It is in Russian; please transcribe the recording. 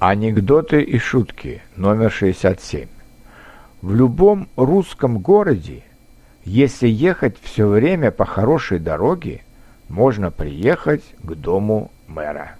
Анекдоты и шутки номер 67. В любом русском городе, если ехать все время по хорошей дороге, можно приехать к дому мэра.